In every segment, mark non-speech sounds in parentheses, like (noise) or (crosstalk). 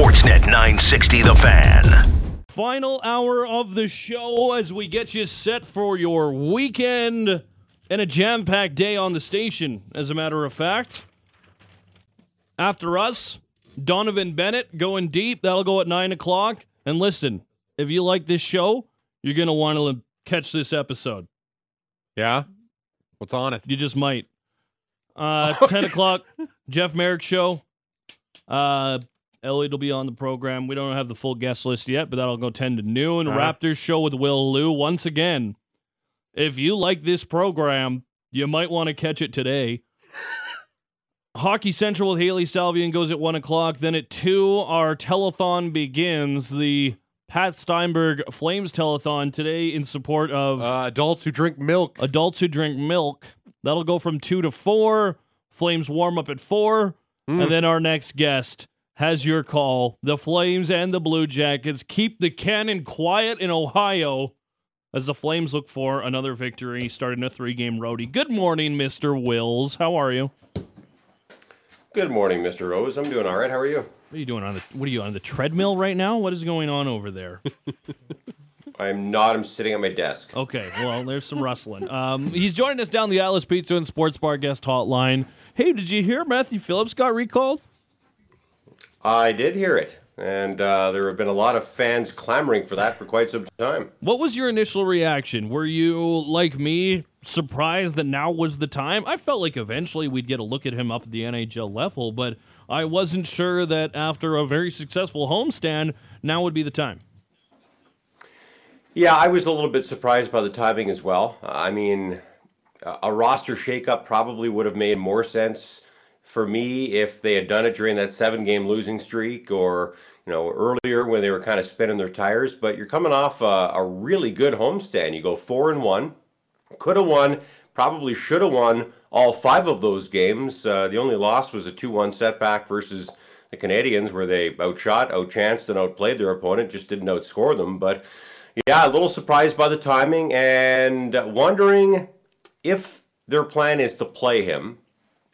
Sportsnet 960 The Fan. Final hour of the show as we get you set for your weekend and a jam packed day on the station, as a matter of fact. After us, Donovan Bennett going deep. That'll go at 9 o'clock. And listen, if you like this show, you're going to want to catch this episode. Yeah? What's on it? You just might. (laughs) Uh, 10 o'clock, Jeff Marek show. Uh, Elliot will be on the program. We don't have the full guest list yet, but that'll go 10 to noon. Uh-huh. Raptors show with Will Lou. Once again, if you like this program, you might want to catch it today. (laughs) Hockey Central with Hailey Salvian goes at 1 o'clock. Then at 2, our telethon begins. The Pat Steinberg Flames telethon today in support of Uh, adults who drink milk. adults who drink milk. That'll go from 2 to 4. Flames warm up at 4. Hmm. And then our next guest has your call. The Flames and the Blue Jackets keep the cannon quiet in Ohio as the Flames look for another victory starting a three game roadie. Good morning, Mr. Wills. How are you? Good morning, Mr. Rose. I'm doing all right. How are you? What are you doing on the what are you on the treadmill right now? What is going on over there? (laughs) I'm not. I'm sitting at my desk. Okay, well, there's some rustling. Um, he's joining us down the Atlas Pizza and Sports Bar guest hotline. Hey, did you hear Matthew Phillips got recalled? I did hear it, and uh, there have been a lot of fans clamoring for that for quite some time. What was your initial reaction? Were you, like me, surprised that now was the time? I felt like eventually we'd get a look at him up at the NHL level, but I wasn't sure that after a very successful homestand, now would be the time. Yeah, I was a little bit surprised by the timing as well. I mean, a a roster shakeup probably would have made more sense for me if they had done it during that seven-game losing streak or you know earlier when they were kind of spinning their tires. But you're coming off a, a really good homestand. You go four and one, could have won, probably should have won all five of those games. Uh, the only loss was a two-one setback versus the Canadiens, where they outshot, outchanced, and outplayed their opponent. Just didn't outscore them, but. Yeah, a little surprised by the timing and wondering if their plan is to play him.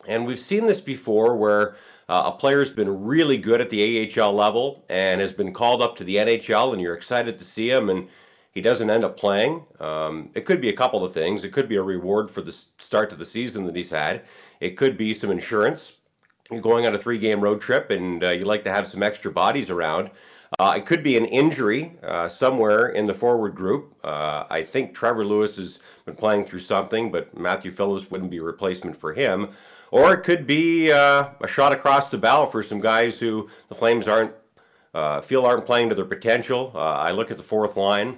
And we've seen this before where uh, a player's been really good at the AHL level and has been called up to the NHL, and you're excited to see him, and he doesn't end up playing. Um, it could be a couple of things. It could be a reward for the start to the season that he's had, it could be some insurance. You're going on a three game road trip and uh, you like to have some extra bodies around. Uh, it could be an injury uh, somewhere in the forward group. Uh, I think Trevor Lewis has been playing through something, but Matthew Phillips wouldn't be a replacement for him. Or it could be uh, a shot across the bow for some guys who the Flames aren't uh, feel aren't playing to their potential. Uh, I look at the fourth line.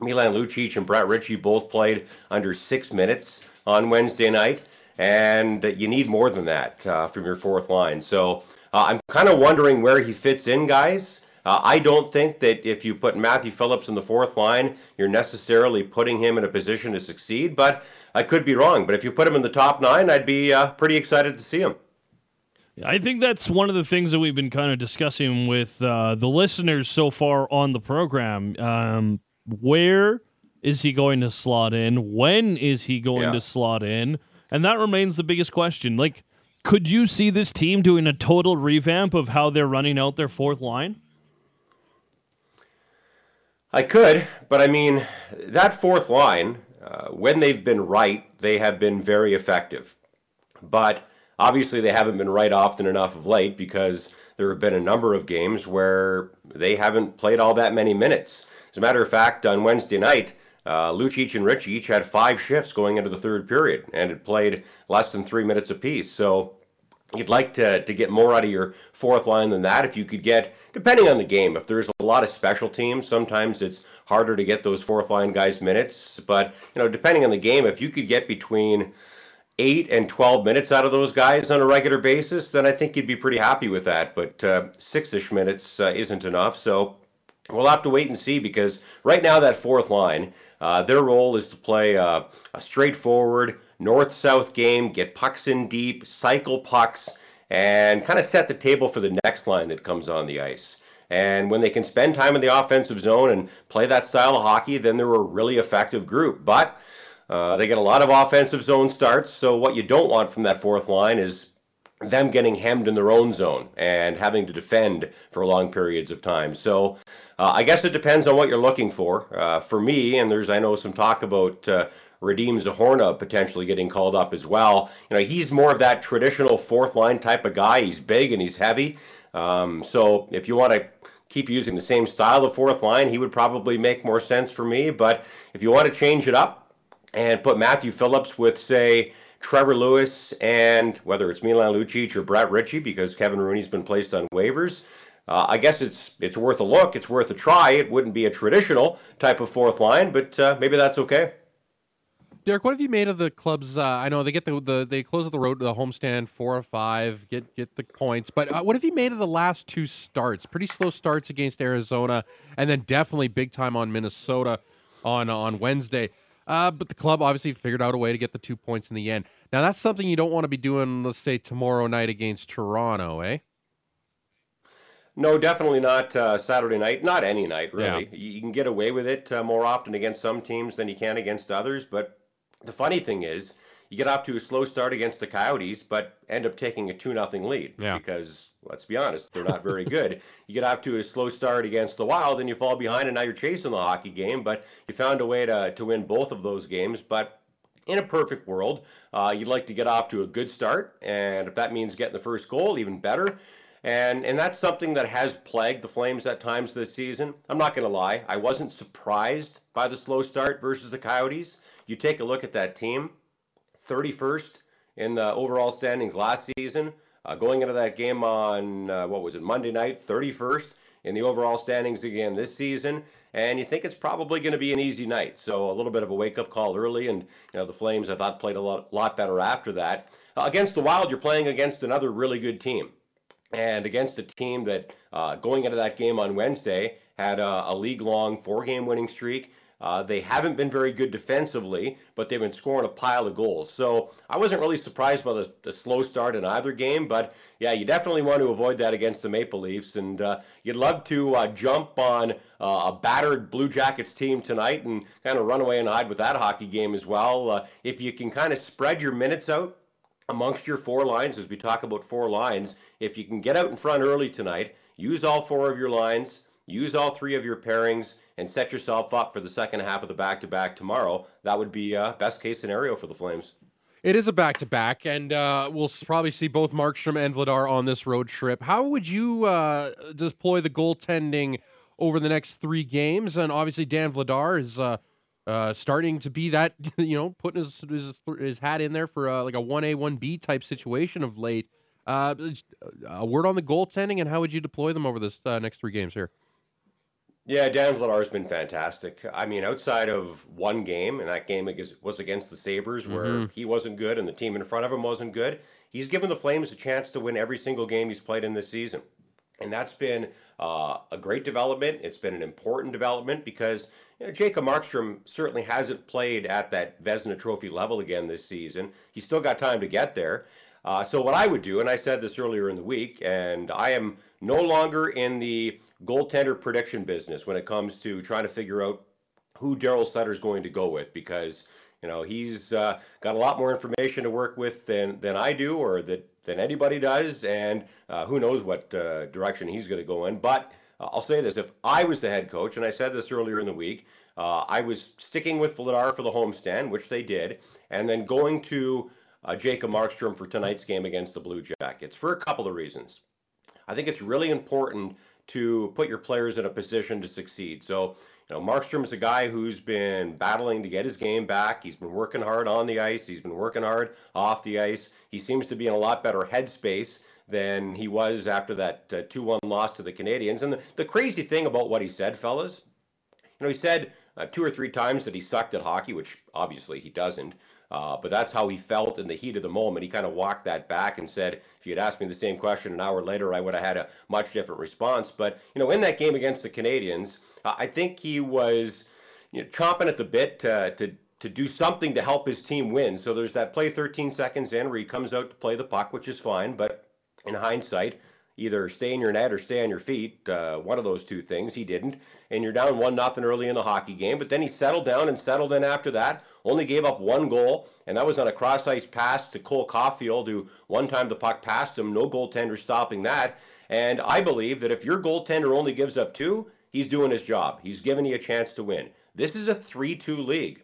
Milan Lucic and Brett Ritchie both played under six minutes on Wednesday night, and you need more than that from your fourth line. So I'm kind of wondering where he fits in, guys. Uh, I don't think that if you put Matthew Phillips in the fourth line, you're necessarily putting him in a position to succeed, but I could be wrong. But if you put him in the top nine, I'd be uh, pretty excited to see him. I think that's one of the things that we've been kind of discussing with uh, the listeners so far on the program. Um, where is he going to slot in? When is he going Yeah. to slot in? And that remains the biggest question. Like, could you see this team doing a total revamp of how they're running out their fourth line? I could, but I mean, that fourth line, uh, when they've been right, they have been very effective. But obviously, they haven't been right often enough of late because there have been a number of games where they haven't played all that many minutes. As a matter of fact, on Wednesday night, uh, Lucic and Rich each had five shifts going into the third period and had played less than three minutes apiece. So you'd like to, to get more out of your fourth line than that if you could get depending on the game if there's a lot of special teams sometimes it's harder to get those fourth line guys minutes but you know depending on the game if you could get between 8 and 12 minutes out of those guys on a regular basis then i think you'd be pretty happy with that but uh, six-ish minutes uh, isn't enough so We'll have to wait and see because right now that fourth line, uh, their role is to play uh, a straightforward north-south game, get pucks in deep, cycle pucks, and kind of set the table for the next line that comes on the ice. And when they can spend time in the offensive zone and play that style of hockey, then they're a really effective group. But uh, they get a lot of offensive zone starts, so what you don't want from that fourth line is them getting hemmed in their own zone and having to defend for long periods of time. So uh, I guess it depends on what you're looking for. Uh, for me, and there's I know some talk about uh, Radim Zohorna potentially getting called up as well. You know, he's more of that traditional fourth line type of guy. He's big and he's heavy. Um, so if you want to keep using the same style of fourth line, he would probably make more sense for me. But if you want to change it up and put Matthew Phillips with, say, Trevor Lewis and whether it's Milan Lucic or Brett Ritchie because Kevin Rooney's been placed on waivers. Uh, I guess it's it's worth a look. It's worth a try. It wouldn't be a traditional type of fourth line, but uh, maybe that's okay. Derek, what have you made of the clubs? Uh, I know they get the, the they close up the road the homestand four or five, get get the points. But uh, what have you made of the last two starts? Pretty slow starts against Arizona, and then definitely big time on Minnesota on on Wednesday. Uh, but the club obviously figured out a way to get the two points in the end. Now that's something you don't want to be doing, let's say tomorrow night against Toronto, eh? No, definitely not uh, Saturday night. Not any night, really. Yeah. You can get away with it uh, more often against some teams than you can against others, but the funny thing is, you get off to a slow start against the Coyotes, but end up taking a 2 nothing lead yeah. because, let's be honest, they're not very good. You get off to a slow start against the Wild and you fall behind, and now you're chasing the hockey game, but you found a way to, to win both of those games. But in a perfect world, uh, you'd like to get off to a good start, and if that means getting the first goal, even better. And, and that's something that has plagued the Flames at times this season. I'm not going to lie, I wasn't surprised by the slow start versus the Coyotes. You take a look at that team, 31st in the overall standings last season. Uh, going into that game on, uh, what was it, Monday night, 31st in the overall standings again this season. And you think it's probably going to be an easy night. So a little bit of a wake up call early. And, you know, the Flames, I thought, played a lot, lot better after that. Uh, against the Wild, you're playing against another really good team. And against a team that, uh, going into that game on Wednesday, had a, a league long four game winning streak. Uh, they haven't been very good defensively, but they've been scoring a pile of goals. So I wasn't really surprised by the, the slow start in either game, but yeah, you definitely want to avoid that against the Maple Leafs. And uh, you'd love to uh, jump on uh, a battered Blue Jackets team tonight and kind of run away and hide with that hockey game as well. Uh, if you can kind of spread your minutes out amongst your four lines, as we talk about four lines, if you can get out in front early tonight, use all four of your lines, use all three of your pairings and set yourself up for the second half of the back to back tomorrow. That would be uh, best case scenario for the Flames. It is a back to back, and uh, we'll probably see both Markstrom and Vladar on this road trip. How would you uh, deploy the goaltending over the next three games? And obviously, Dan Vladar is uh, uh, starting to be that, (laughs) you know, putting his, his, his hat in there for uh, like a 1A, 1B type situation of late. a word on the goaltending, and how would you deploy them over this next three games here? Yeah, Dan Vladar has been fantastic. I mean, outside of one game, and that game was against the Sabres, where mm-hmm. he wasn't good and the team in front of him wasn't good, he's given the Flames a chance to win every single game he's played in this season. And that's been uh, a great development. It's been an important development because you know, Jacob Markstrom certainly hasn't played at that Vezina Trophy level again this season. He's still got time to get there. Uh, so, what I would do, and I said this earlier in the week, and I am no longer in the goaltender prediction business when it comes to trying to figure out who Daryl Sutter is going to go with because you know he's uh, got a lot more information to work with than than I do or that than anybody does, and uh, who knows what uh, direction he's going to go in. But I'll say this: if I was the head coach, and I said this earlier in the week, uh, I was sticking with Vladar for the homestand, which they did, and then going to uh, Jacob Markstrom for tonight's game against the Blue Jackets for a couple of reasons. I think it's really important to put your players in a position to succeed. So, you know, Markstrom is a guy who's been battling to get his game back. He's been working hard on the ice. He's been working hard off the ice. He seems to be in a lot better headspace than he was after that 2 1 loss to the Canadiens. And the, the crazy thing about what he said, fellas, you know, he said uh, two or three times that he sucked at hockey, which obviously he doesn't. Uh, but that's how he felt in the heat of the moment. He kind of walked that back and said, if you had asked me the same question an hour later, I would have had a much different response. But, you know, in that game against the Canadiens, uh, I think he was you know, chomping at the bit to, to, to do something to help his team win. So there's that play 13 seconds in where he comes out to play the puck, which is fine. But in hindsight, either stay in your net or stay on your feet. Uh, one of those two things. He didn't, and you're down one nothing early in the hockey game. But then he settled down and settled in after that. Only gave up one goal, and that was on a cross ice pass to Cole Caufield, who one time the puck passed him. No goaltender stopping that. And I believe that if your goaltender only gives up two, he's doing his job. He's giving you a chance to win. This is a 3 2 league.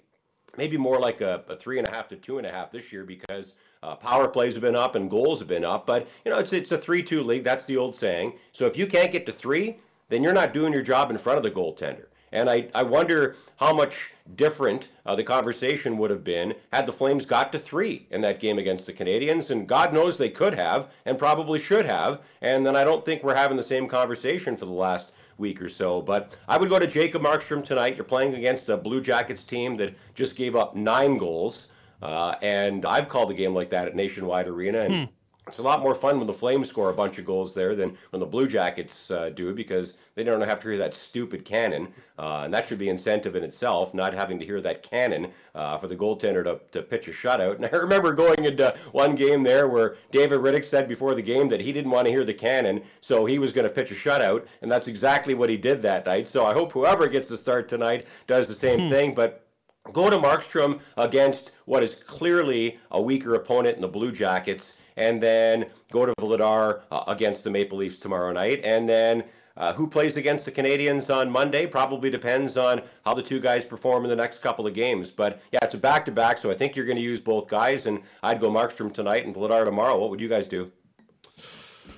Maybe more like a, a three and a half to two and a half this year because uh, power plays have been up and goals have been up. But, you know, it's, it's a 3 2 league. That's the old saying. So if you can't get to three, then you're not doing your job in front of the goaltender. And I, I wonder how much different uh, the conversation would have been had the Flames got to three in that game against the Canadiens. And God knows they could have and probably should have. And then I don't think we're having the same conversation for the last week or so. But I would go to Jacob Markstrom tonight. You're playing against a Blue Jackets team that just gave up nine goals. Uh, and I've called a game like that at Nationwide Arena. And hmm it's a lot more fun when the Flames score a bunch of goals there than when the Blue Jackets uh, do because they don't have to hear that stupid cannon. Uh, and that should be incentive in itself, not having to hear that cannon uh, for the goaltender to, to pitch a shutout. (laughs) And I remember going into one game there where David Rittich said before the game that he didn't want to hear the cannon, so he was going to pitch a shutout. And that's exactly what he did that night. So I hope whoever gets the start tonight does the same hmm. thing. But go to Markstrom against what is clearly a weaker opponent in the Blue Jackets and then go to Vladar uh, against the Maple Leafs tomorrow night, and then. Uh, who plays against the Canadiens on Monday probably depends on how the two guys perform in the next couple of games. But yeah, it's a back to back, so I think you're going to use both guys. And I'd go Markstrom tonight and Vladar tomorrow. What would you guys do?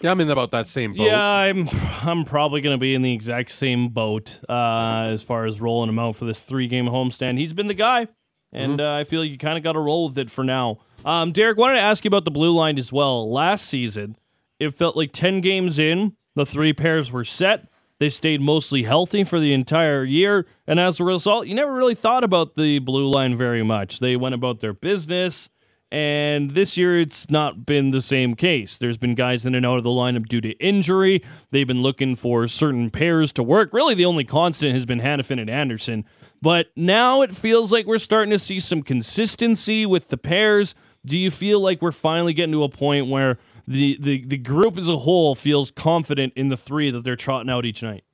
Yeah, I'm in about that same boat. Yeah, I'm. I'm probably going to be in the exact same boat uh, as far as rolling him out for this three game homestand. He's been the guy, and mm-hmm. uh, I feel you kind of got to roll with it for now. Um, Derek, wanted to ask you about the blue line as well. Last season, it felt like 10 games in, the three pairs were set. They stayed mostly healthy for the entire year. And as a result, you never really thought about the blue line very much. They went about their business. And this year, it's not been the same case. There's been guys in and out of the lineup due to injury. They've been looking for certain pairs to work. Really, the only constant has been Hanifin and Andersson. But now it feels like we're starting to see some consistency with the pairs do you feel like we're finally getting to a point where the, the, the group as a whole feels confident in the three that they're trotting out each night?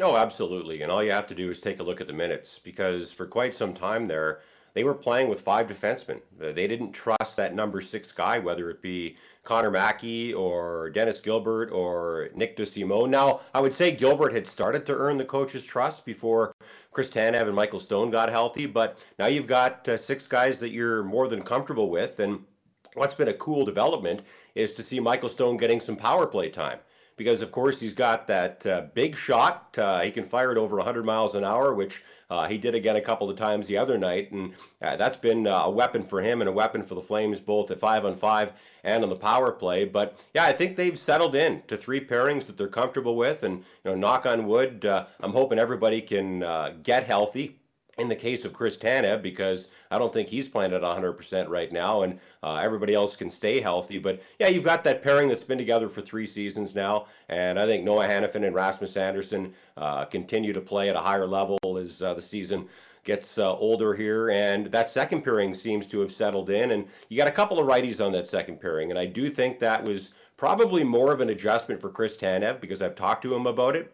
Oh, absolutely. And all you have to do is take a look at the minutes because for quite some time there, they were playing with five defensemen. They didn't trust that number six guy, whether it be Connor Mackey or Dennis Gilbert or Nick DeSimone. Now, I would say Gilbert had started to earn the coach's trust before Chris Tanev and Michael Stone got healthy, but now you've got uh, six guys that you're more than comfortable with. And what's been a cool development is to see Michael Stone getting some power play time because of course he's got that uh, big shot. Uh, he can fire it over 100 miles an hour, which uh, he did again a couple of times the other night, and uh, that's been uh, a weapon for him and a weapon for the Flames both at five on five and on the power play. But yeah, I think they've settled in to three pairings that they're comfortable with, and you know, knock on wood, uh, I'm hoping everybody can get healthy in the case of Chris Tanev, because I don't think he's playing at 100% right now, and uh, everybody else can stay healthy. But yeah, you've got that pairing that's been together for three seasons now, and I think Noah Hanifin and Rasmus Andersson uh, continue to play at a higher level as uh, the season gets uh, older here, and that second pairing seems to have settled in. And you got a couple of righties on that second pairing, and I do think that was probably more of an adjustment for Chris Tanev because I've talked to him about it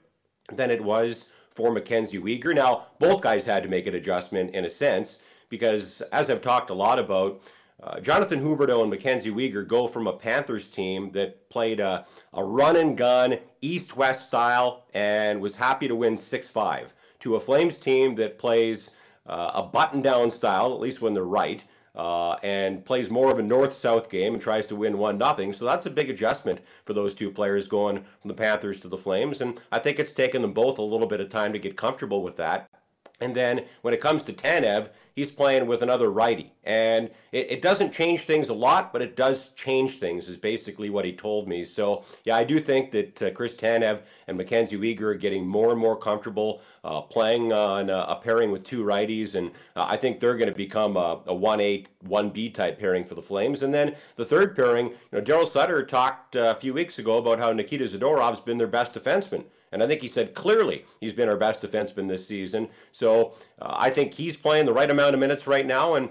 than it was for Mackenzie Weegar. Now, both guys had to make an adjustment in a sense because, as I've talked a lot about, uh, Jonathan Huberdeau and Mackenzie Weegar go from a Panthers team that played a, a run and gun, east west style, and was happy to win 6 5 to a Flames team that plays uh, a button down style, at least when they're right, uh, and plays more of a north-south game and tries to win one nothing. So that's a big adjustment for those two players going from the Panthers to the Flames, and I think it's taken them both a little bit of time to get comfortable with that. And then when it comes to Tanev, he's playing with another righty. And it, it, doesn't change things a lot, but it does change things, is basically what he told me. So, yeah, I do think that uh, Chris Tanev and Mackenzie Weegar are getting more and more comfortable uh, playing on a, a, pairing with two righties. And uh, I think they're going to become a, a 1A, 1B type pairing for the Flames. And then the third pairing, you know, Daryl Sutter talked uh, a few weeks ago about how Nikita Zadorov's been their best defenseman. And I think he said clearly he's been our best defenseman this season. So uh, I think he's playing the right amount of minutes right now. And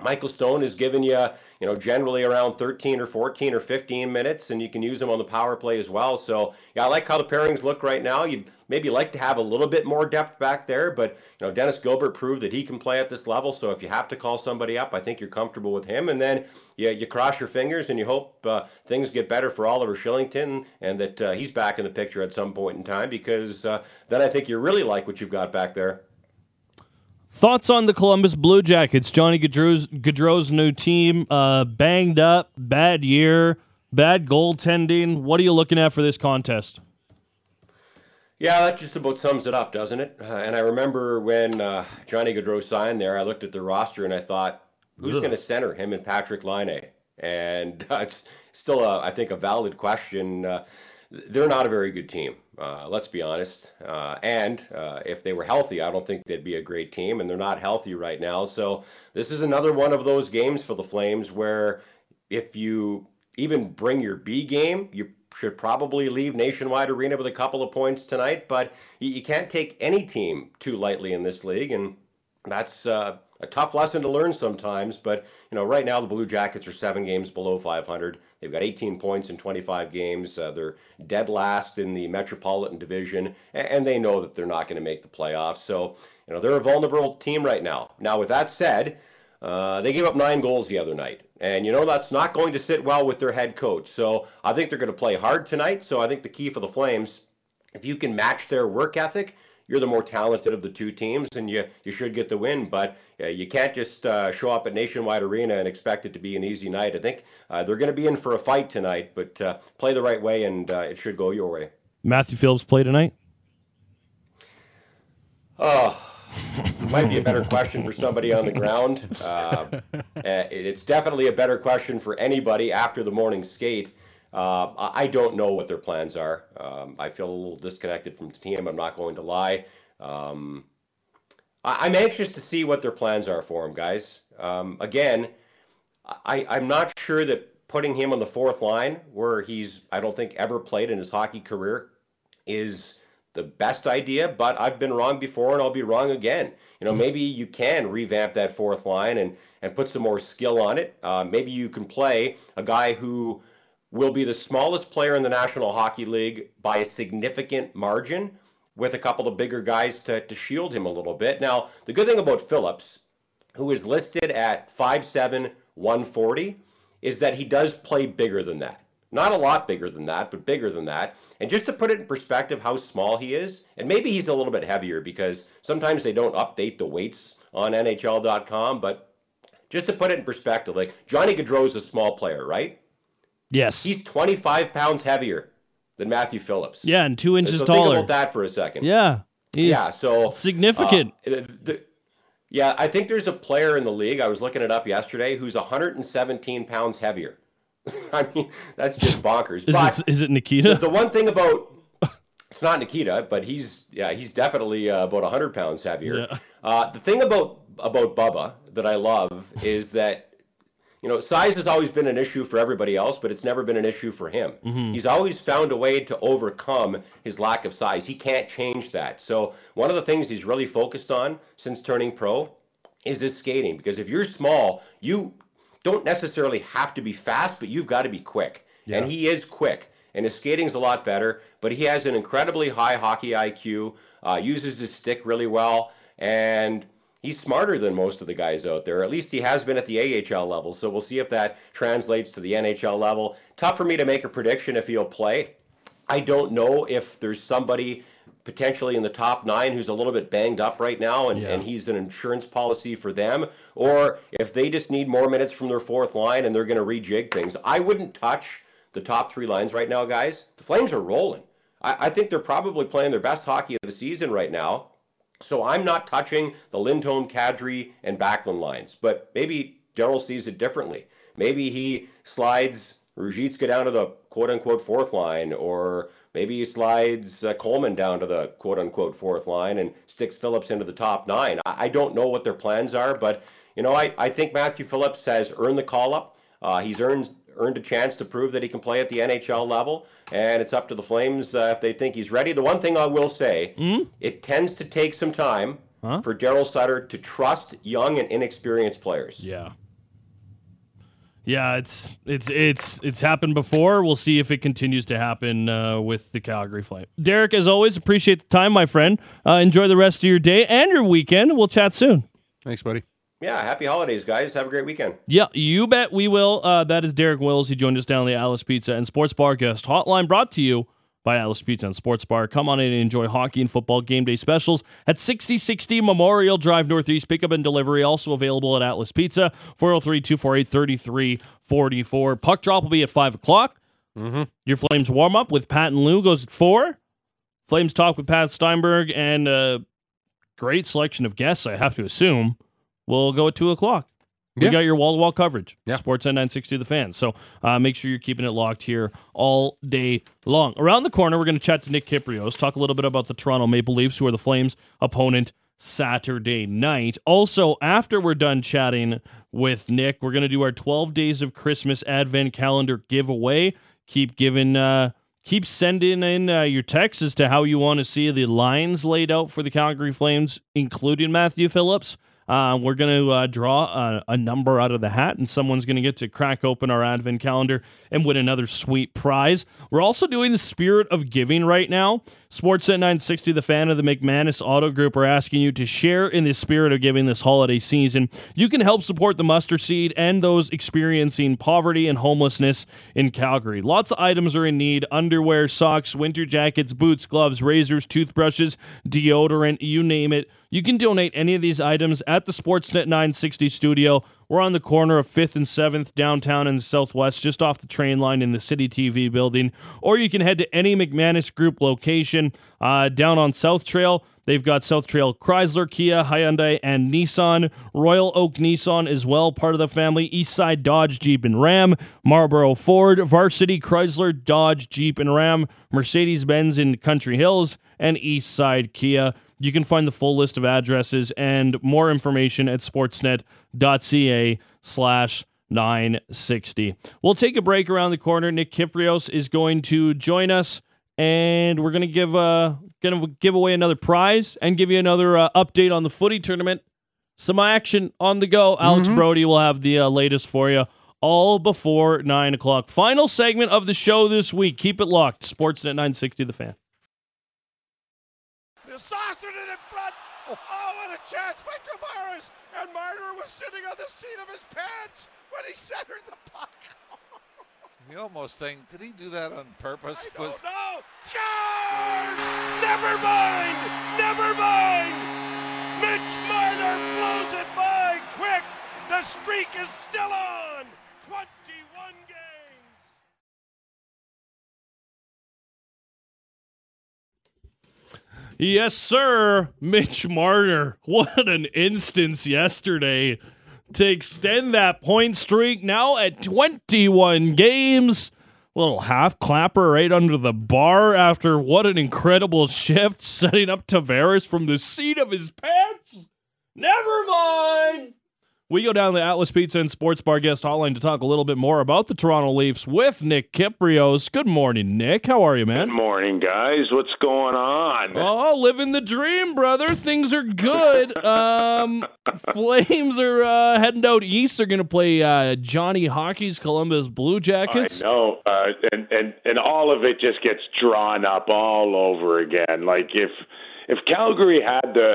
Michael Stone is giving you, you know, generally around 13 or 14 or 15 minutes, and you can use them on the power play as well. So, yeah, I like how the pairings look right now. You'd maybe like to have a little bit more depth back there, but, you know, Dennis Gilbert proved that he can play at this level. So, if you have to call somebody up, I think you're comfortable with him. And then you, you cross your fingers and you hope uh, things get better for Oliver Kylington and that uh, he's back in the picture at some point in time because uh, then I think you really like what you've got back there. Thoughts on the Columbus Blue Jackets? Johnny Gaudreau's, Gaudreau's new team, uh, banged up, bad year, bad goaltending. What are you looking at for this contest? Yeah, that just about sums it up, doesn't it? Uh, and I remember when uh, Johnny Gaudreau signed there, I looked at the roster and I thought, who's going to center him and Patrik Laine? And (laughs) uh, it's still, a, I think, a valid question. They're not a very good team. Uh, let's be honest. Uh, and uh, if they were healthy, I don't think they'd be a great team, and they're not healthy right now. So this is another one of those games for the Flames where if you even bring your B game, you should probably leave Nationwide Arena with a couple of points tonight. But you, you can't take any team too lightly in this league, and that's uh, a tough lesson to learn sometimes. But you know, right now the Blue Jackets are seven games below 500. They've got 18 points in 25 games. Uh, they're dead last in the Metropolitan Division, and they know that they're not going to make the playoffs. So you know, they're a vulnerable team right now. Now, with that said. Uh, they gave up nine goals the other night. And, you know, that's not going to sit well with their head coach. So I think they're going to play hard tonight. So I think the key for the Flames, if you can match their work ethic, you're the more talented of the two teams, and you you should get the win. But uh, you can't just uh, show up at Nationwide Arena and expect it to be an easy night. I think uh, they're going to be in for a fight tonight, but uh, play the right way, and uh, it should go your way. Matthew Phillips play tonight. Oh, might be a better question for somebody on the ground. Uh, (laughs) it's definitely a better question for anybody after the morning skate. Uh, I don't know what their plans are. Um, I feel a little disconnected from the team. I'm not going to lie. Um, I- am anxious to see what their plans are for him, guys. Um, again, I- I'm not sure that putting him on the fourth line, where he's, I don't think, ever played in his hockey career, is the best idea. But I've been wrong before, and I'll be wrong again. You know, maybe you can revamp that fourth line and and put some more skill on it. Uh, maybe you can play a guy who will be the smallest player in the National Hockey League by a significant margin with a couple of bigger guys to, to shield him a little bit. Now, the good thing about Phillips, who is listed at 5'7, 140, is that he does play bigger than that. Not a lot bigger than that, but bigger than that. And just to put it in perspective how small he is, and maybe he's a little bit heavier because sometimes they don't update the weights on NHL.com, but just to put it in perspective, like Johnny Gaudreau is a small player, right? Yes. He's 25 pounds heavier than Matthew Phillips. Yeah, and two inches so taller. Think about that for a second. Yeah. yeah. So significant. Uh, the, yeah, I think there's a player in the league. I was looking it up yesterday who's 117 pounds heavier. (laughs) I mean, that's just bonkers. is, but it, is it Nikita? The, the one thing about it's not Nikita, but he's yeah, he's definitely uh, about 100 pounds heavier. Yeah. Uh, the thing about about Bubba that I love is that you know, size has always been an issue for everybody else, but it's never been an issue for him. Mm-hmm. He's always found a way to overcome his lack of size. He can't change that. So, one of the things he's really focused on since turning pro is his skating because if you're small, you don't necessarily have to be fast, but you've got to be quick. Yeah. And he is quick. And his skating's a lot better, but he has an incredibly high hockey IQ, uh, uses his stick really well, and he's smarter than most of the guys out there. At least he has been at the AHL level. So we'll see if that translates to the NHL level. Tough for me to make a prediction if he'll play. I don't know if there's somebody potentially in the top nine who's a little bit banged up right now and, yeah. and he's an insurance policy for them, or if they just need more minutes from their fourth line and they're going to rejig things. I wouldn't touch the top three lines right now, guys. The Flames are rolling. I, I think they're probably playing their best hockey of the season right now. So I'm not touching the Lindholm, Kadri, and Backlund lines, but maybe Daryl sees it differently. Maybe he slides Ruzicka down to the quote unquote fourth line, or maybe he slides uh, Coleman down to the quote unquote fourth line and sticks Phillips into the top nine. I, I don't know what their plans are, but you know, I, I think Matthew Phillips has earned the call up. Uh, he's earned earned a chance to prove that he can play at the NHL level, and it's up to the Flames uh, if they think he's ready. The one thing I will say, mm? it tends to take some time huh? for Daryl Sutter to trust young and inexperienced players. Yeah. Yeah, it's it's it's it's happened before. We'll see if it continues to happen uh, with the Calgary Flame. Derek, as always, appreciate the time, my friend. Uh, enjoy the rest of your day and your weekend. We'll chat soon. Thanks, buddy. Yeah, happy holidays, guys. Have a great weekend. Yeah, you bet we will. Uh, that is Derek Wills. He joined us down the Atlas Pizza and Sports Bar guest hotline, brought to you by Atlas Pizza and Sports Bar. Come on in and enjoy hockey and football game day specials at 6060 Memorial Drive Northeast. Pickup and delivery also available at Atlas Pizza, 403 248 3344. Puck drop will be at 5 o'clock. Mm-hmm. Your Flames warm up with Pat and Lou goes at 4. Flames talk with Pat Steinberg and a great selection of guests, I have to assume, will go at 2 o'clock. We Yeah. got your wall to wall coverage. Yeah. Sportsnet 960 The Fans. So uh, make sure you're keeping it locked here all day long. Around the corner, we're going to chat to Nick Kypreos, talk a little bit about the Toronto Maple Leafs, who are the Flames' opponent Saturday night. Also, after we're done chatting with Nick, we're going to do our 12 Days of Christmas Advent Calendar giveaway. Keep giving. Uh, Keep sending in uh, your texts as to how you want to see the lines laid out for the Calgary Flames, including Matthew Phillips. Uh, we're going to uh, draw a, a number out of the hat, and someone's going to get to crack open our advent calendar and win another sweet prize. We're also doing the spirit of giving right now. Sportsnet 960, the fan of the McManus Auto Group, are asking you to share in the spirit of giving this holiday season. You can help support the mustard seed and those experiencing poverty and homelessness in Calgary. Lots of items are in need underwear, socks, winter jackets, boots, gloves, razors, toothbrushes, deodorant, you name it. You can donate any of these items at the Sportsnet 960 studio. We're on the corner of 5th and 7th downtown in the southwest, just off the train line in the City TV building. Or you can head to any McManus Group location uh, down on South Trail. They've got South Trail Chrysler, Kia, Hyundai, and Nissan. Royal Oak Nissan as well, part of the family. Eastside Dodge, Jeep, and Ram. Marlboro Ford, Varsity Chrysler, Dodge, Jeep, and Ram. Mercedes Benz in Country Hills, and Eastside Kia. You can find the full list of addresses and more information at sportsnet.ca slash 960. We'll take a break around the corner. Nick Kypreos is going to join us and we're going to give uh going to give away another prize and give you another uh, update on the footy tournament. Some action on the go. Alex Brody will have the uh, latest for you all before 9 o'clock. Final segment of the show this week. Keep it locked. Sportsnet 960 The Fan. Saucered it in front. Oh, what a chance by Tavares. And Marner was sitting on the seat of his pants when he centered the puck. You almost think, did he do that on purpose? I Was don't know. Scores! Never mind. Never mind. Mitch Marner blows it by quick. The streak is still on. Yes, sir. Mitch Marner. What an instance yesterday to extend that point streak now at 21 games. Little half clapper right under the bar after what an incredible shift setting up Tavares from the seat of his pants. Never mind. We go down the Atlas Pizza and Sports Bar guest hotline to talk a little bit more about the Toronto Leafs with Nick Kypreos. Good morning, Nick. How are you, man? Good morning, guys. What's going on? Oh, living the dream, brother. Things are good. (laughs) Um, Flames are uh, heading out east. They're going to play uh, Johnny Hockey's Columbus Blue Jackets. I know, uh, and and and all of it just gets drawn up all over again. Like if if Calgary had the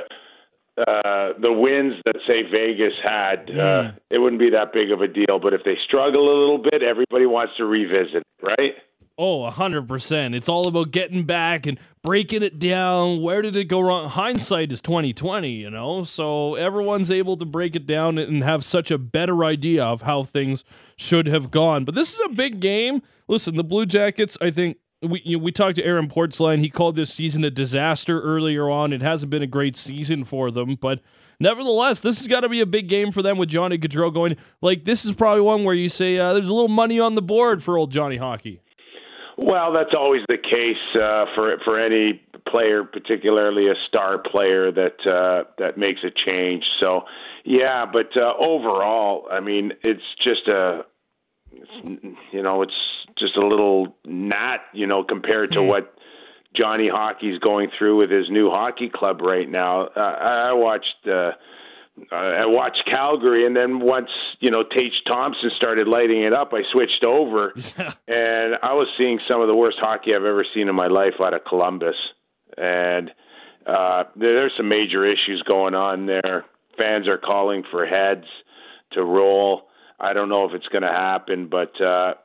uh, the wins that say Vegas had, uh, it wouldn't be that big of a deal. But if they struggle a little bit, everybody wants to revisit, right? Oh, 100%. It's all about getting back and breaking it down. Where did it go wrong? Hindsight is 2020, you know? So everyone's able to break it down and have such a better idea of how things should have gone. But this is a big game. Listen, the Blue Jackets, I think we you know, we talked to Aaron Portzline. He called this season a disaster earlier on. It hasn't been a great season for them, but nevertheless, this has got to be a big game for them with Johnny Gaudreau going. Like this is probably one where you say uh, there's a little money on the board for old Johnny Hockey. Well, that's always the case uh, for for any player, particularly a star player that uh, that makes a change. So, yeah, but uh, overall, I mean, it's just a, it's, you know, it's just a little gnat, you know, compared to what Johnny Hockey's going through with his new hockey club right now. Uh, I I watched uh, uh, I watched Calgary, and then once you know Tage Thompson started lighting it up, I switched over, (laughs) and I was seeing some of the worst hockey I've ever seen in my life out of Columbus, and uh, there, there's some major issues going on there. Fans are calling for heads to roll. I don't know if it's going to happen, but uh,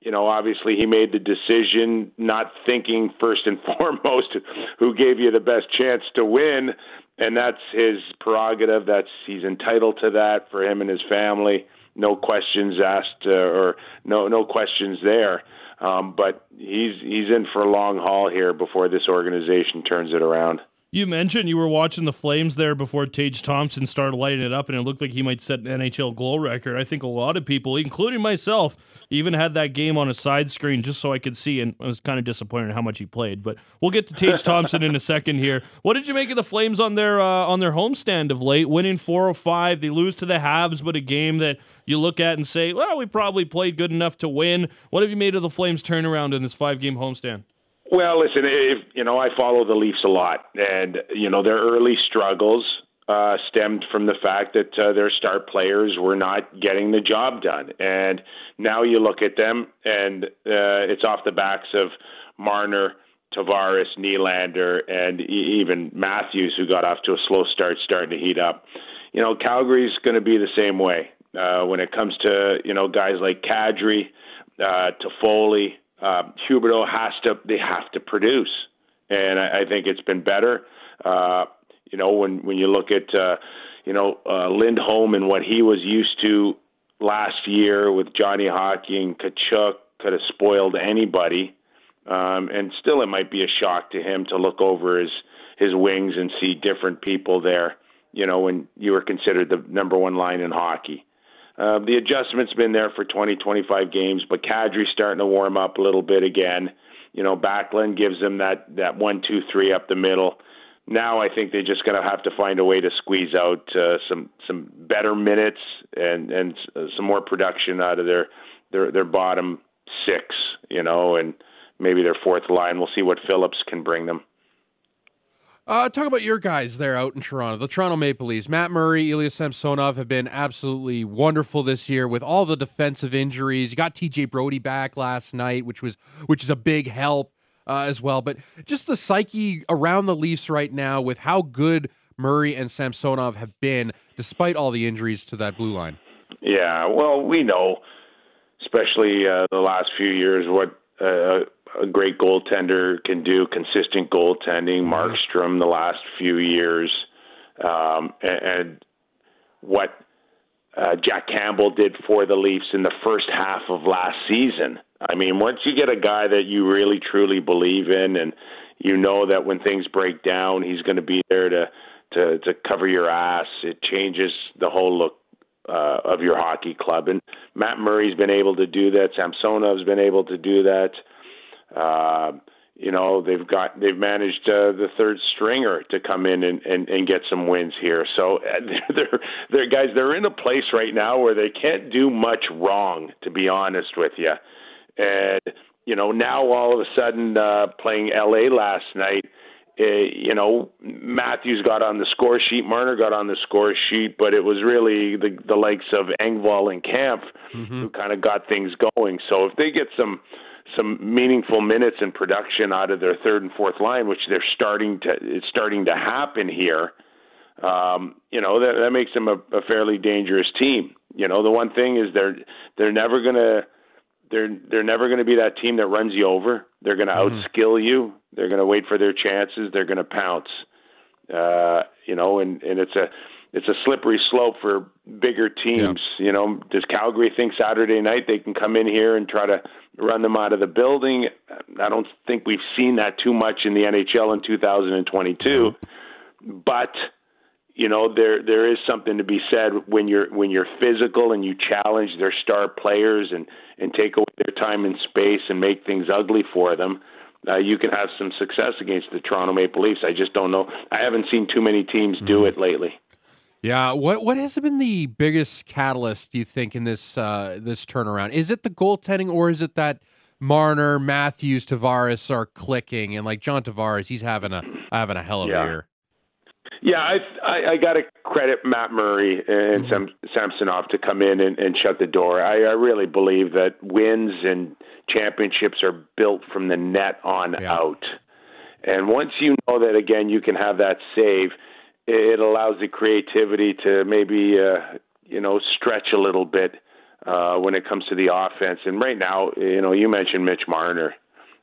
you know, obviously he made the decision not thinking first and (laughs) foremost who gave you the best chance to win, and that's his prerogative. That's he's entitled to that for him and his family. No questions asked, uh, or no no questions there. Um, but he's he's in for a long haul here before this organization turns it around. You mentioned you were watching the Flames there before Tage Thompson started lighting it up, and it looked like he might set an NHL goal record. I think a lot of people, including myself, even had that game on a side screen just so I could see, and I was kind of disappointed in how much he played. But we'll get to Tage (laughs) Thompson in a second here. What did you make of the Flames on their uh, on their homestand of late, winning four or five? They lose to the Habs, but a game that you look at and say, well, we probably played good enough to win. What have you made of the Flames turnaround in this five game homestand? Well, listen, if you know, I follow the Leafs a lot, and you know their early struggles uh, stemmed from the fact that uh, their star players were not getting the job done, and now you look at them, and uh, it's off the backs of Marner, Tavares, Nylander, and even Matthews, who got off to a slow start, starting to heat up. You know, Calgary's going to be the same way uh, when it comes to you know guys like Kadri, uh, Toffoli uh, Huberdeau has to they have to produce, and I, I think it's been better. Uh, you know, when when you look at uh, you know uh, Lindholm and what he was used to last year with Johnny Hockey and Tkachuk could have spoiled anybody, um, and still it might be a shock to him to look over his his wings and see different people there. You know, when you were considered the number one line in hockey. Uh, the adjustment's been there for 20, 25 games, but Kadri's starting to warm up a little bit again. You know, Backlund gives them that that one, two, three up the middle. Now I think they're just going to have to find a way to squeeze out uh, some some better minutes and and uh, some more production out of their their their bottom six. You know, and maybe their fourth line. We'll see what Phillips can bring them. Uh, talk about your guys there out in Toronto, the Toronto Maple Leafs. Matt Murray, Ilya Samsonov have been absolutely wonderful this year with all the defensive injuries. You got TJ Brodie back last night, which was which is a big help uh, as well. But just the psyche around the Leafs right now with how good Murray and Samsonov have been, despite all the injuries to that blue line. Yeah, well, we know, especially uh, the last few years, what uh, a great goaltender can do, consistent goaltending. Mm-hmm. Markstrom the last few years, um, and, and what uh, Jack Campbell did for the Leafs in the first half of last season. I mean, once you get a guy that you really truly believe in, and you know that when things break down, he's going to be there to to to cover your ass. It changes the whole look uh, of your hockey club. And Matt Murray's been able to do that. Samsonov's been able to do that. Uh, you know they've got they've managed uh, the third stringer to come in and, and, and get some wins here. So (laughs) they're they're guys they're in a place right now where they can't do much wrong. To be honest with you, and you know now all of a sudden uh, playing LA last night. Uh, you know, Matthews got on the score sheet, Marner got on the score sheet, but it was really the the likes of Engvall and Kampf mm-hmm. who kind of got things going. So if they get some some meaningful minutes and production out of their third and fourth line, which they're starting to it's starting to happen here. Um, you know that that makes them a, a fairly dangerous team. You know the one thing is they're they're never gonna they're they're never going to be that team that runs you over. They're going to mm-hmm. outskill you. They're going to wait for their chances. They're going to pounce. Uh, you know, and and it's a it's a slippery slope for bigger teams. Yeah. You know, does Calgary think Saturday night they can come in here and try to run them out of the building? I don't think we've seen that too much in the NHL in 2022. Mm-hmm. But you know, there there is something to be said when you're when you're physical and you challenge their star players and and take away their time and space and make things ugly for them. Uh, you can have some success against the Toronto Maple Leafs. I just don't know. I haven't seen too many teams do mm-hmm. it lately. Yeah, what what has been the biggest catalyst do you think in this uh, this turnaround? Is it the goaltending or is it that Marner, Matthews, Tavares are clicking and like John Tavares, he's having a having a hell of yeah. a year. Yeah, I I, I got to credit Matt Murray and Sam, Samsonov to come in and, and shut the door. I, I really believe that wins and championships are built from the net on Yeah. out. And once you know that again, you can have that save. It allows the creativity to maybe uh, you know stretch a little bit uh, when it comes to the offense. And right now, you know, you mentioned Mitch Marner,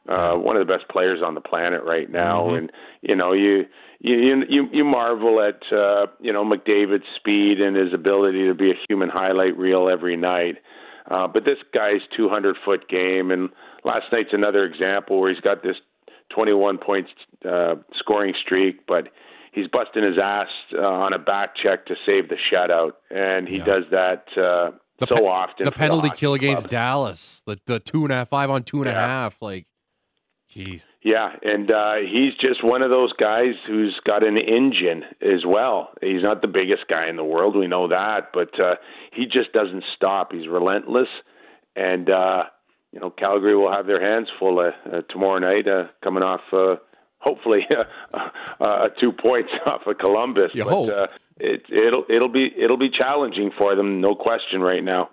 uh, one of the best players on the planet right now, and you know, you you you you marvel at uh, you know McDavid's speed and his ability to be a human highlight reel every night. Uh, but this guy's 200 foot game, and last night's another example where he's got this 21 points uh, scoring streak, but he's busting his ass uh, on a back check to save the shutout, and he Yeah. does that uh, The so pe- often. the penalty hockey kill against club. Dallas, the the two and a half, five on two and a half, like, jeez. Yeah, and uh, he's just one of those guys who's got an engine as well. He's not the biggest guy in the world, we know that, but uh, he just doesn't stop. He's relentless, and uh, you know Calgary will have their hands full uh, uh, tomorrow night, uh, coming off uh, hopefully (laughs) uh, uh, two points (laughs) off of Columbus. You but hope. Uh, it, it'll it'll be it'll be challenging for them, no question, right now.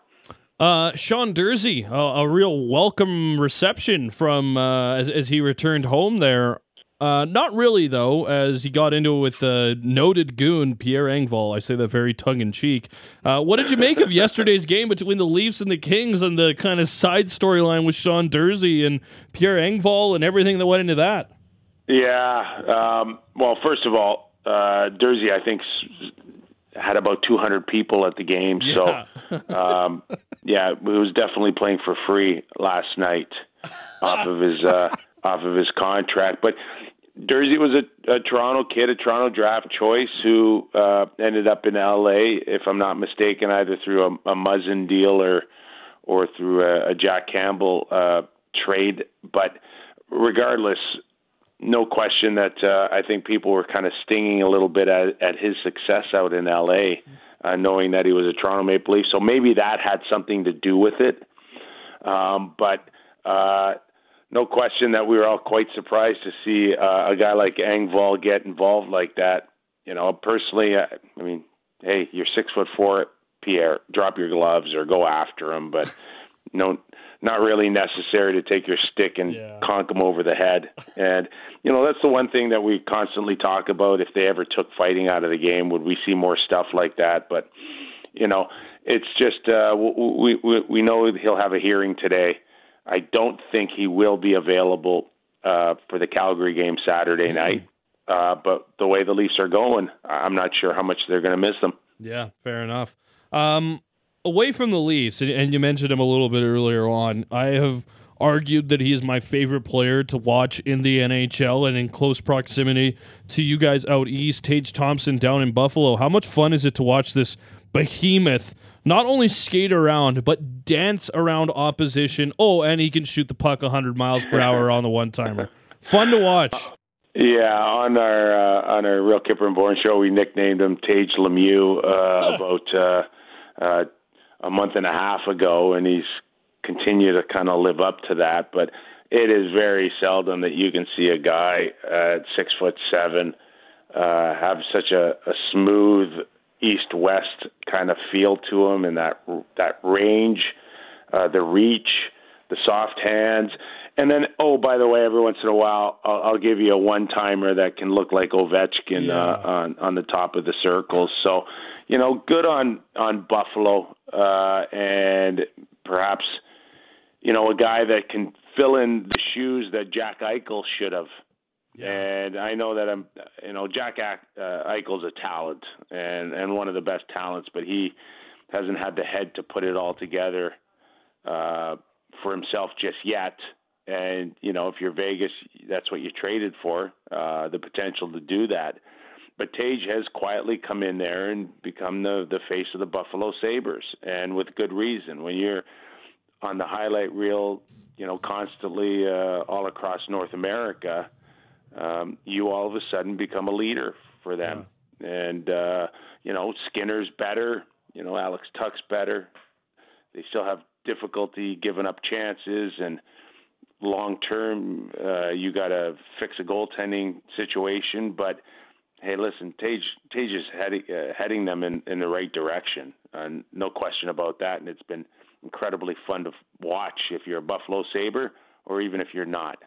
Uh, Sean Durzi, a, a real welcome reception from uh, as, as he returned home there. Uh, not really though, as he got into it with uh, noted goon Pierre Engvall. I say that very tongue in cheek. Uh, what did you make of (laughs) yesterday's game between the Leafs and the Kings and the kind of side storyline with Sean Durzi and Pierre Engvall and everything that went into that? Yeah. Um, well, first of all, uh, Durzi, I think, had about 200 people at the game. So, (laughs) um, yeah, he was definitely playing for free last night off of his uh, off of his contract. But Durzi was a, a Toronto kid, a Toronto draft choice who uh, ended up in LA, if I'm not mistaken, either through a, a Muzzin deal or or through a, a Jack Campbell uh, trade. But regardless, no question that uh, I think people were kind of stinging a little bit at, at his success out in LA, uh, knowing that he was a Toronto Maple Leaf. So maybe that had something to do with it. Um, but uh, no question that we were all quite surprised to see uh, a guy like Engvall get involved like that. You know, personally, I, I mean, hey, you're six foot four, Pierre. Drop your gloves or go after him, but (laughs) no, not really necessary to take your stick and Yeah. conk them over the head. And you know, that's the one thing that we constantly talk about. If they ever took fighting out of the game, would we see more stuff like that? But you know, it's just uh, we we we know he'll have a hearing today. I don't think he will be available uh, for the Calgary game Saturday night. Uh, but the way the Leafs are going, I'm not sure how much they're going to miss them. Yeah, fair enough. Um, away from the Leafs, and, and you mentioned him a little bit earlier on, I have argued that he is my favorite player to watch in the NHL and in close proximity to you guys out east, Tage Thompson down in Buffalo. How much fun is it to watch this behemoth not only skate around, but dance around opposition? Oh, and he can shoot the puck 100 miles per hour on the one timer. Fun to watch. Yeah, on our uh, on our Real Kyper and Bourne show, we nicknamed him Tage Lemieux uh, (laughs) about uh, uh, a month and a half ago, and he's continued to kind of live up to that. But it is very seldom that you can see a guy at six foot seven uh, have such a, a smooth east west kind of feel to him, and that that range, uh, the reach, the soft hands. And then, oh, by the way, every once in a while, I'll, I'll give you a one-timer that can look like Ovechkin Yeah. uh, on on the top of the circles. So, you know, good on on Buffalo, uh, and perhaps, you know, a guy that can fill in the shoes that Jack Eichel should have. And I know that I'm, you know, Jack Ac- uh, Eichel's a talent and and one of the best talents, but he hasn't had the head to put it all together uh, for himself just yet. And you know, if you're Vegas, that's what you traded for, uh, the potential to do that. But Tage has quietly come in there and become the the face of the Buffalo Sabres, and with good reason. When you're on the highlight reel, you know, constantly uh, all across North America, um, you all of a sudden become a leader for them. And uh, you know, Skinner's better. You know, Alex Tuch's better. They still have difficulty giving up chances, and long term, uh, you got to fix a goaltending situation. But hey, listen, Tage Tage is heading uh, heading them in in the right direction, and no question about that. And it's been incredibly fun to watch if you're a Buffalo Sabre or even if you're not.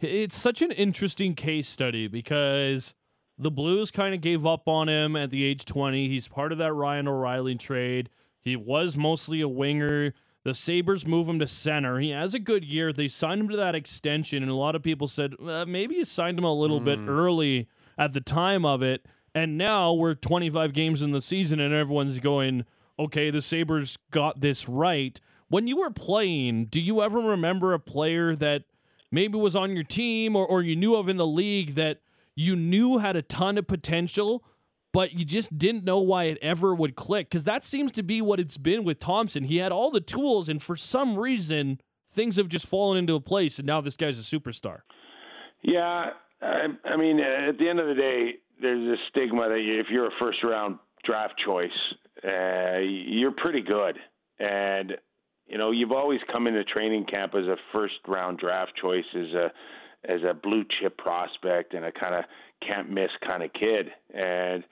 It's such an interesting case study because the Blues kind of gave up on him at the age 20. He's part of that Ryan O'Reilly trade. He was mostly a winger. The Sabres move him to center. He has a good year. They signed him to that extension, and a lot of people said uh, maybe you signed him a little bit early at the time of it. And now we're 25 games in the season, and everyone's going, okay, the Sabres got this right. When you were playing, do you ever remember a player that maybe was on your team or, or you knew of in the league that you knew had a ton of potential, but you just didn't know why it ever would click? Because that seems to be what it's been with Thompson. He had all the tools, and for some reason, things have just fallen into place, and now this guy's a superstar. Yeah, I, I mean, at the end of the day, there's this stigma that if you're a first round draft choice, uh, you're pretty good, and you know you've always come into training camp as a first round draft choice as a as a blue chip prospect and a kind of can't miss kind of kid, and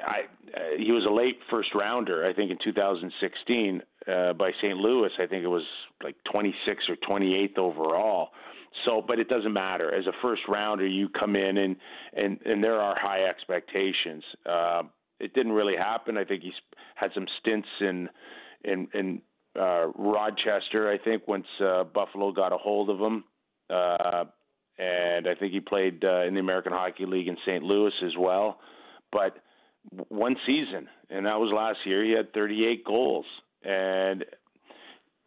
I uh, he was a late first rounder, I think in 2016 uh, by St. Louis. I think it was like 26 or 28th overall. So, but it doesn't matter. As a first rounder, you come in and and and there are high expectations. Uh, it didn't really happen. I think he's had some stints in in in uh, Rochester. I think once uh, Buffalo got a hold of him, uh, and I think he played uh, in the American Hockey League in St. Louis as well. But one season, and that was last year. He had 38 goals, and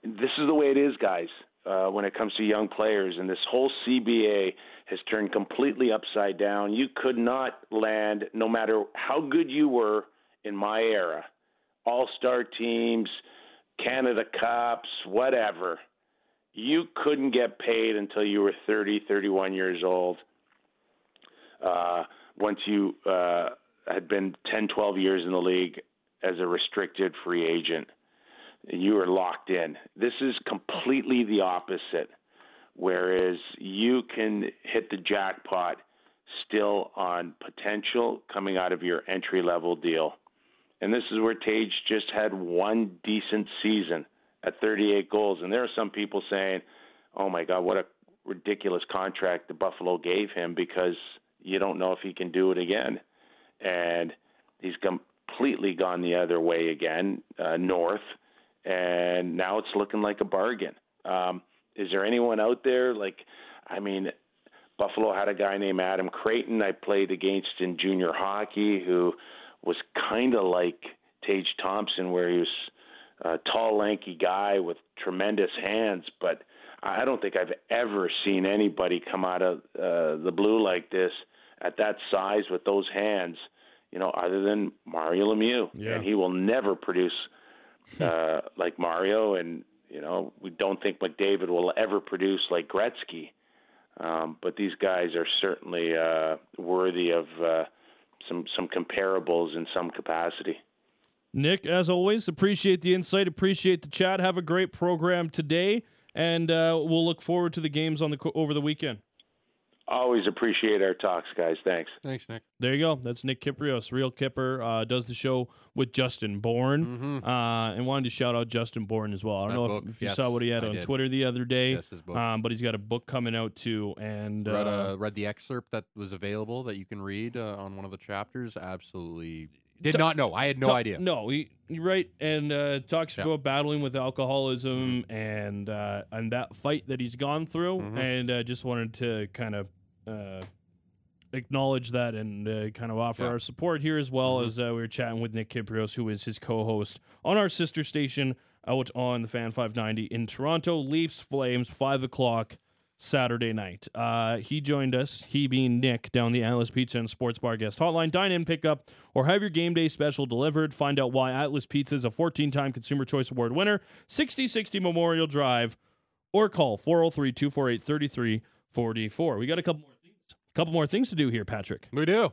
this is the way it is, guys uh, when it comes to young players. And this whole CBA has turned completely upside down. You could not land, no matter how good you were in my era, all star teams, Canada Cups, whatever. You couldn't get paid until you were 30, 31 years old. Uh, once you uh, had been 10, 12 years in the league as a restricted free agent you are locked in. This is completely the opposite. Whereas you can hit the jackpot still on potential coming out of your entry level deal. And this is where Tage just had one decent season at 38 goals. And there are some people saying, oh my God, what a ridiculous contract the Buffalo gave him because you don't know if he can do it again. And he's completely gone the other way again, uh, north and now it's looking like a bargain. Um, is there anyone out there like? I mean, Buffalo had a guy named Adam Creighton I played against in junior hockey who was kind of like Tage Thompson, where he was a tall, lanky guy with tremendous hands, but I don't think I've ever seen anybody come out of uh, the blue like this at that size with those hands, you know, other than Mario Lemieux. Yeah. And he will never produce (laughs) uh, like Mario, and you know we don't think McDavid will ever produce like Gretzky. Um, but these guys are certainly uh, worthy of uh, some some comparables in some capacity. Nick, as always, appreciate the insight, appreciate the chat. Have a great program today, and uh, we'll look forward to the games on the over the weekend. Always appreciate our talks, guys. Thanks. Thanks, Nick. There you go. That's Nick Kypreos, real Kyper. Uh, does the show with Justin Bourne, uh, and wanted to shout out Justin Bourne as well. I don't Mm-hmm. That know if, book, if you yes, saw what he had I on did. Twitter the other day. Yes, his book. Um, but he's got a book coming out too, and read, uh, uh, read the excerpt that was available that you can read uh, on one of the chapters. Absolutely did Ta- not know. I had no Ta- idea. No, he, you're right, and uh, talks Yeah. about battling with alcoholism Mm-hmm. and uh, and that fight that he's gone through, Mhm. and uh, just wanted to kind of uh, acknowledge that and uh, kind of offer Yeah. our support here as well Mhm. as uh, we were chatting with Nick Kypreos, who is his co-host on our sister station out on the Fan 590 in Toronto. Leafs Flames five o'clock. Saturday night. Uh, he joined us, he being Nick, down the Atlas Pizza and Sports Bar guest hotline. Dine in, pick up, or have your game day special delivered. Find out why Atlas Pizza is a 14 time Consumer Choice Award winner, 6060 Memorial Drive, or call 403 248 3344. We got a couple more. Couple more things to do here, Patrick. We do. Let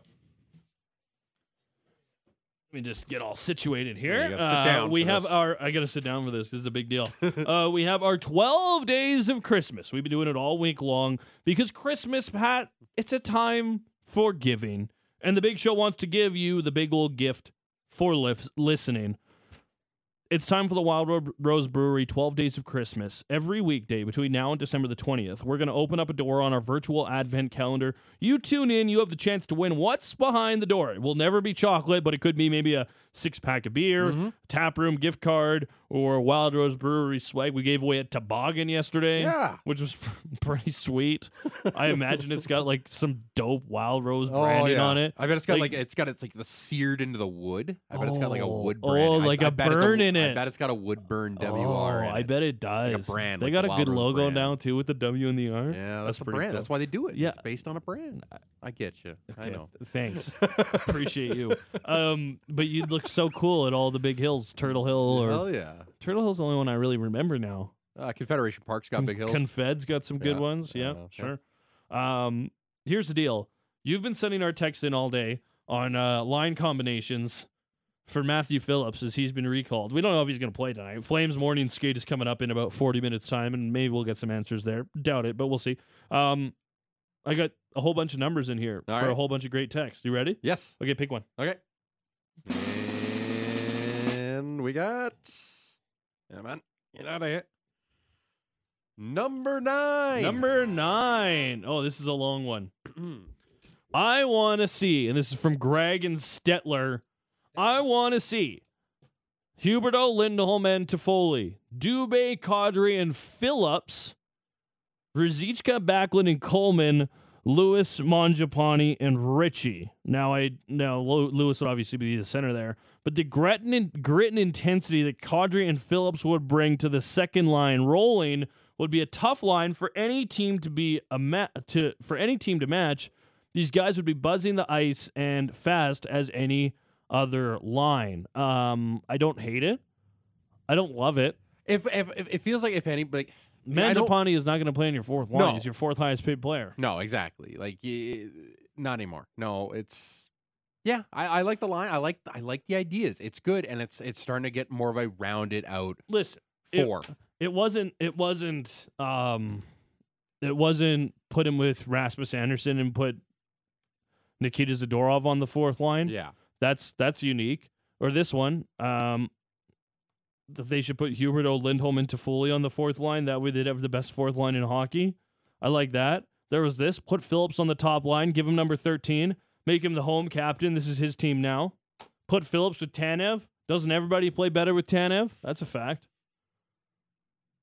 me just get all situated here. Yeah, you gotta Uh, we have this. our. I gotta sit down for this. This is a big deal. (laughs) uh, we have our 12 days of Christmas. We've been doing it all week long because Christmas, Pat, it's a time for giving. And the Big Show wants to give you the big old gift for lif- listening. It's time for the Wild Rose Brewery 12 Days of Christmas. Every weekday between now and December the 20th, we're going to open up a door on our virtual advent calendar. You tune in, you have the chance to win what's behind the door. It will never be chocolate, but it could be maybe a six pack of beer, Mm-hmm. tap room gift card, or Wild Rose Brewery swag. We gave away a toboggan yesterday, Yeah. which was (laughs) pretty sweet. (laughs) I imagine it's got like some dope Wild Rose Oh, branding yeah. on it. I bet it's got like, Like- it's got it's like the seared into the wood. I bet it's got like a Oh. wood Oh, brand. I- like I a it's burn in it. I bet it's got a wood burn WR. Oh, I bet it does. brand, they like got a good Rose logo brand. now too with the W and the R. Yeah, that's, the brand. cool. That's why they do it. Yeah. It's based on a brand. (laughs) I get you. I know. Thanks. Appreciate you. Um, but you'd look so cool at all the big hills, Turtle Hill or Hell yeah. Turtle Hill's the only one I really remember now. Uh, Confederation Park's got big hills. Confed's got some good Yeah, ones. Yeah, yeah, yeah. sure. Um, here's the deal. You've been sending our texts in all day on uh, line combinations for Matthew Phillips as he's been recalled. We don't know if he's going to play tonight. Flames morning skate is coming up in about 40 minutes time, and maybe we'll get some answers there. Doubt it, but we'll see. Um, I got a whole bunch of numbers in here All for a right. whole bunch of great texts. You ready? yes. Okay, pick one. Okay. And we got. Come on. Get out of here. Number nine. Number nine. Oh, this is a long one. (clears throat) I want to see, and this is from Greg and Stettler. I want to see Huberdeau, Lindholm, and Toffoli, Dubé, Kadri, and Phillips, Ruzicka, Backlund, and Coleman, Lewis, Mangiapane, and Ritchie. Now, I now Lewis would obviously be the center there, but the grit and, grit and intensity that Kadri and Phillips would bring to the second line rolling would be a tough line for any team to be a ma- to for any team to match. These guys would be buzzing the ice and fast as any other line. Um, I don't hate it. I don't love it. If, if, if it feels like if anybody. I don't- is not going to play in your fourth line. No. He's your fourth highest paid player. No, exactly. Like not anymore. No, it's yeah. I, I like the line. I like I like the ideas. It's good, and it's it's starting to get more of a rounded out Listen, it- four. It wasn't. It wasn't. Um, it wasn't put him with Rasmus Andersson and put Nikita Zadorov on the fourth line. yeah, That's that's unique. Or this one. Um, that they should put Huberdeau, Lindholm, and Toffoli on the fourth line. That way they'd have the best fourth line in hockey. I like that. There was this. Put Phillips on the top line. Give him number thirteen. Make him the home captain. This is his team now. Put Phillips with Tanev. Doesn't everybody play better with Tanev? That's a fact.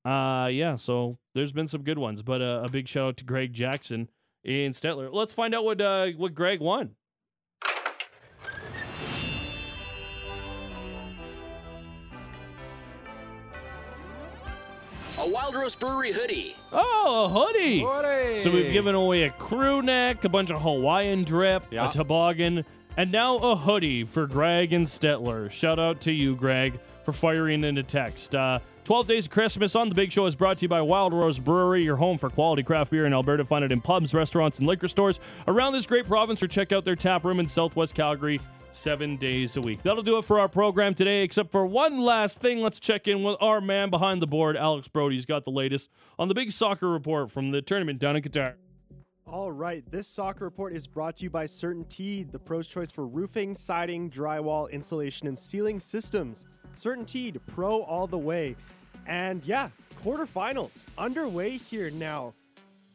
Uh yeah, so there's been some good ones, but uh, a big shout out to Greg Jackson in Stettler. Let's find out what uh, what Greg won. A Wild Rose Brewery hoodie. Oh, a hoodie. Hoodie. So we've given away a crew neck, a bunch of Hawaiian drip, Yeah. a toboggan, and now a hoodie for Greg and Stettler. Shout out to you, Greg, for firing in a text. Uh, 12 Days of Christmas on The Big Show is brought to you by Wild Rose Brewery, your home for quality craft beer in Alberta. Find it in pubs, restaurants, and liquor stores around this great province or check out their tap room in Southwest Calgary seven days a week. That'll do it for our program today, except for one last thing. Let's check in with our man behind the board, Alex Brody. He's got the latest on the big soccer report from the tournament down in Qatar. All right, this soccer report is brought to you by CertainTeed, the pro's choice for roofing, siding, drywall, insulation, and ceiling systems. CertainTeed, pro all the way. And yeah, quarterfinals underway here now.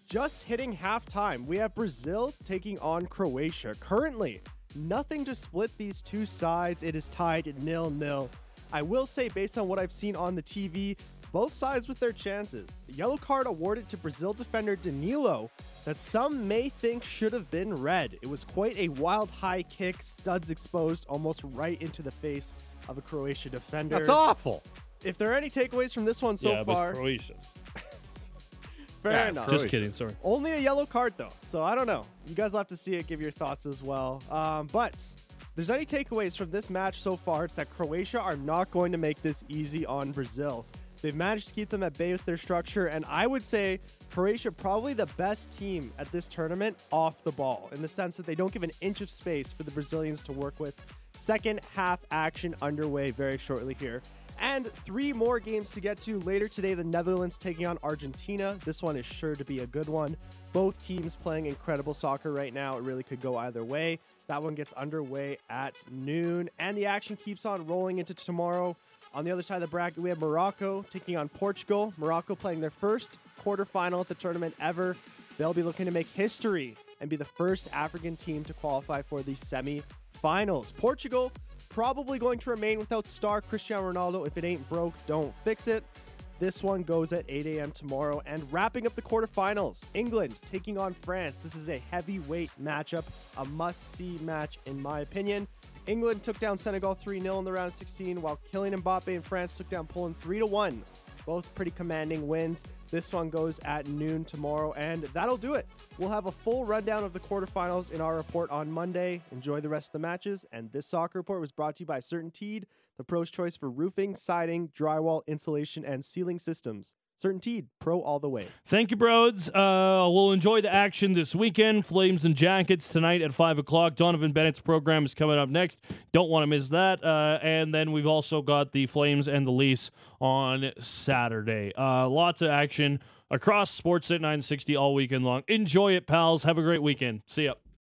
Just hitting halftime, we have Brazil taking on Croatia. Currently, nothing to split these two sides. It is tied nil nil. I will say, based on what I've seen on the TV, both sides with their chances. A yellow card awarded to Brazil defender Danilo that some may think should have been red. It was quite a wild high kick, studs exposed almost right into the face of a Croatia defender. That's awful. If there are any takeaways from this one so yeah, far, but Croatia. Fair Yeah, enough. Just kidding. Sorry. Only a yellow card though, so I don't know. You guys will have to see it, give your thoughts as well. Um, but there's any takeaways from this match so far, it's that Croatia are not going to make this easy on Brazil. They've managed to keep them at bay with their structure, and I would say Croatia probably the best team at this tournament off the ball, in the sense that they don't give an inch of space for the Brazilians to work with. Second half action underway very shortly here. And three more games to get to later today. The Netherlands taking on Argentina. This one is sure to be a good one. Both teams playing incredible soccer right now. It really could go either way. That one gets underway at noon, and the action keeps on rolling into tomorrow. On the other side of the bracket, we have Morocco taking on Portugal. Morocco playing their first quarterfinal at the tournament ever. They'll be looking to make history and be the first African team to qualify for the semi-finals. Portugal probably going to remain without star Cristiano Ronaldo. If it ain't broke, don't fix it. This one goes at 8 a.m. tomorrow. And wrapping up the quarterfinals, England taking on France. This is a heavyweight matchup, a must see match, in my opinion. England took down Senegal 3 0 in the round of 16, while Kylian Mbappe and France took down Poland 3 1. Both pretty commanding wins. This one goes at noon tomorrow, and that'll do it. We'll have a full rundown of the quarterfinals in our report on Monday. Enjoy the rest of the matches. And this soccer report was brought to you by CertainTeed, the pro's choice for roofing, siding, drywall, insulation, and ceiling systems. CertainTeed, pro all the way. Thank you, Broads. Uh, we'll enjoy the action this weekend. Flames and Jackets tonight at 5 o'clock. Donovan Bennett's program is coming up next. Don't want to miss that. Uh, and then we've also got the Flames and the Leafs on Saturday. Uh, lots of action across Sportsnet 960 all weekend long. Enjoy it, pals. Have a great weekend. See ya.